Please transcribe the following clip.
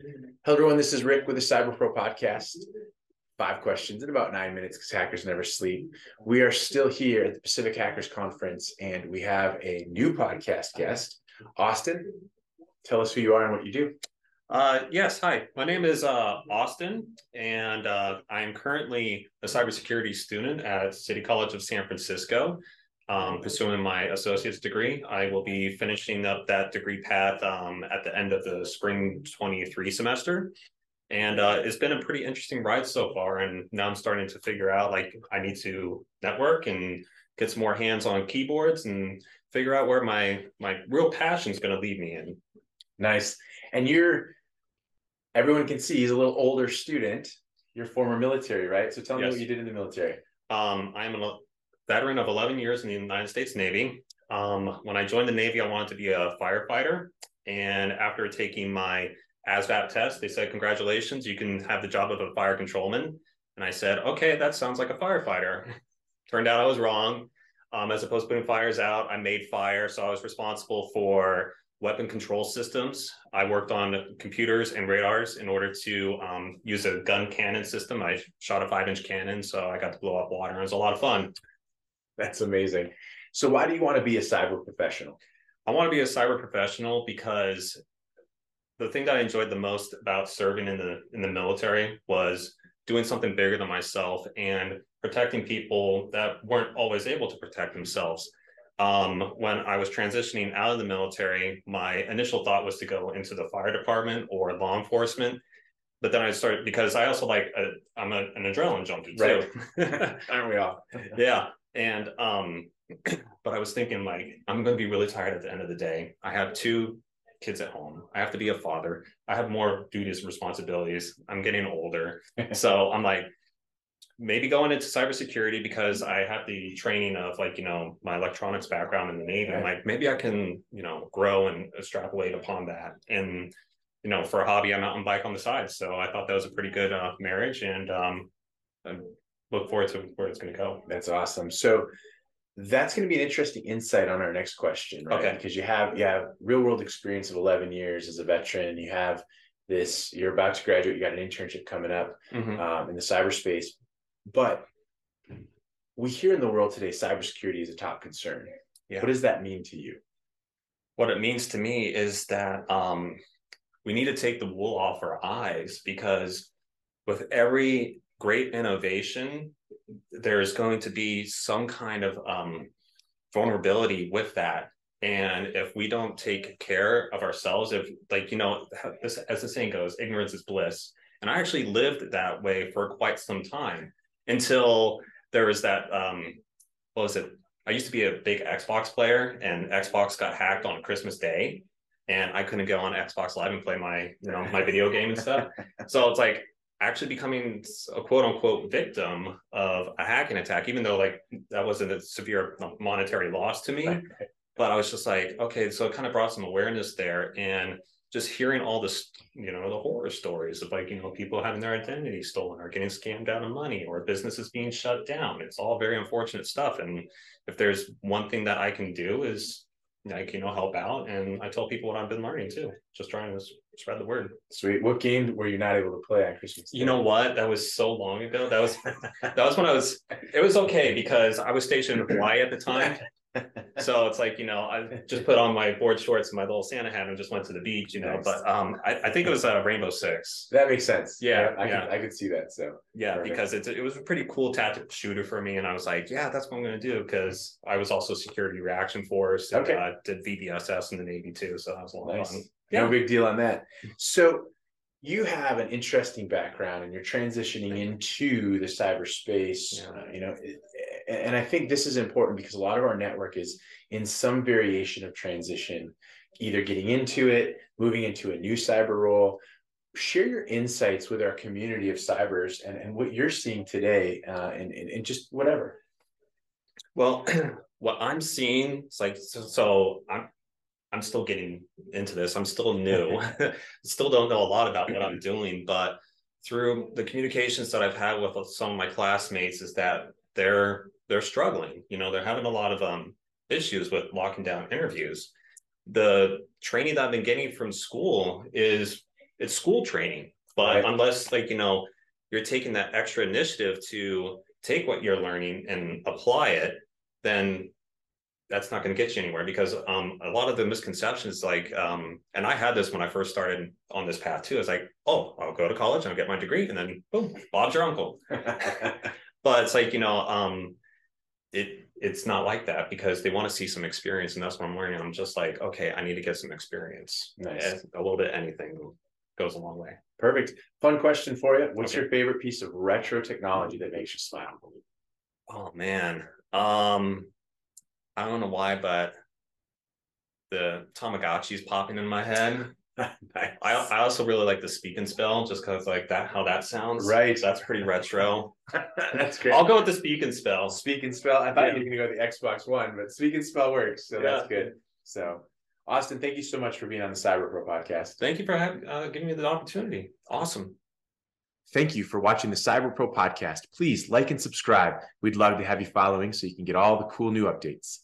Hello, everyone. This is Rick with the Cyber Pro podcast. Five questions in about nine minutes because hackers never sleep. We are still here at the Pacific Hackers Conference, and we have a new podcast guest, Austin. Tell us who you are and what you do. Uh, yes, hi. My name is uh, Austin, and uh, I'm currently a cybersecurity student at City College of San Francisco um, pursuing my associate's degree. I will be finishing up that degree path um, at the end of the spring 23 semester. And uh, it's been a pretty interesting ride so far. And now I'm starting to figure out like I need to network and get some more hands on keyboards and figure out where my my real passion is going to lead me in. Nice. And you're everyone can see he's a little older student. You're former military, right? So tell me yes. what you did in the military. Um, I'm an veteran of 11 years in the United States Navy. Um, when I joined the Navy, I wanted to be a firefighter. And after taking my ASVAB test, they said, Congratulations, you can have the job of a fire controlman. And I said, Okay, that sounds like a firefighter. Turned out I was wrong. Um, as opposed to putting fires out, I made fire. So I was responsible for weapon control systems. I worked on computers and radars in order to um, use a gun cannon system. I shot a five inch cannon, so I got to blow up water. It was a lot of fun. That's amazing. So why do you want to be a cyber professional? I want to be a cyber professional because the thing that I enjoyed the most about serving in the in the military was doing something bigger than myself and protecting people that weren't always able to protect themselves. Um, when I was transitioning out of the military, my initial thought was to go into the fire department or law enforcement. But then I started because I also like i am an adrenaline junkie too. Right. Aren't we all? yeah. And um, but I was thinking like I'm going to be really tired at the end of the day. I have two kids at home. I have to be a father. I have more duties and responsibilities. I'm getting older. so I'm like, maybe going into cybersecurity because I have the training of like, you know, my electronics background in the Navy. I'm like, maybe I can, you know, grow and extrapolate upon that. And, you know, for a hobby, I mountain bike on the side. So I thought that was a pretty good uh, marriage. And um, look forward to where it's going to go. That's awesome. So that's going to be an interesting insight on our next question, right? Okay. Because you have you have real world experience of 11 years as a veteran. You have this. You're about to graduate. You got an internship coming up mm-hmm. um, in the cyberspace, but we hear in the world today cybersecurity is a top concern. Yeah. What does that mean to you? What it means to me is that um, we need to take the wool off our eyes because with every great innovation, there's going to be some kind of um, vulnerability with that. And if we don't take care of ourselves, if like, you know, this, as the saying goes, ignorance is bliss. And I actually lived that way for quite some time until there was that, um, what was it? I used to be a big Xbox player and Xbox got hacked on Christmas Day and I couldn't go on Xbox Live and play my, you know, my video game and stuff. So it's like actually becoming a quote unquote victim of a hacking attack, even though like that wasn't a severe monetary loss to me. But I was just like, okay, so it kind of brought some awareness there and just hearing all this, you know, the horror stories of like, you know, people having their identity stolen or getting scammed out of money or businesses being shut down. It's all very unfortunate stuff. And if there's one thing that I can do is like, you know, help out. And I tell people what I've been learning too, just trying to spread the word. Sweet. What game were you not able to play on Christmas? Day? You know what? That was so long ago. That was that was when I was. It was okay because I was stationed in Hawaii at the time. so it's like you know I just put on my board shorts and my little Santa hat and just went to the beach, you know. Nice. But um, I, I, think it was a uh, Rainbow Six. That makes sense. Yeah, I, I yeah. could I could see that. So yeah, Perfect. because it's it was a pretty cool tactical shooter for me, and I was like, yeah, that's what I'm going to do because I was also security reaction force. And, okay. Uh, did VBSS in the Navy too, so that was a lot nice. of fun. Yeah. No big deal on that. So you have an interesting background and you're transitioning into the cyberspace, yeah. uh, you know, and I think this is important because a lot of our network is in some variation of transition, either getting into it, moving into a new cyber role. Share your insights with our community of cybers and, and what you're seeing today uh, and, and, and just whatever. Well, what I'm seeing is like, so, so I'm, I'm still getting into this. I'm still new. still don't know a lot about what I'm doing, but through the communications that I've had with some of my classmates is that they're they're struggling. You know, they're having a lot of um issues with locking down interviews. The training that I've been getting from school is it's school training. But Right. unless like you know you're taking that extra initiative to take what you're learning and apply it, then that's not going to get you anywhere because um a lot of the misconceptions like um and I had this when I first started on this path too. It's like, oh, I'll go to college and I'll get my degree and then boom, Bob's your uncle. But it's like, you know, um it it's not like that because they want to see some experience and that's what I'm learning. I'm just like, okay, I need to get some experience. Nice. A little bit anything goes a long way. Perfect. Fun question for you. What's Okay. your favorite piece of retro technology that makes you smile? Oh man. Um I don't know why, but the Tamagotchi is popping in my head. I I also really like the speak and spell just because like that how that sounds. Right. That's pretty retro. That's great. I'll go with the speak and spell. Speak and spell. I thought Yeah. you were going to go with the Xbox One, but speak and spell works. So that's good. So, Austin, thank you so much for being on the Cyber Pro podcast. Thank you for having uh, giving me the opportunity. Awesome. Thank you for watching the Cyber Pro podcast. Please like and subscribe. We'd love to have you following so you can get all the cool new updates.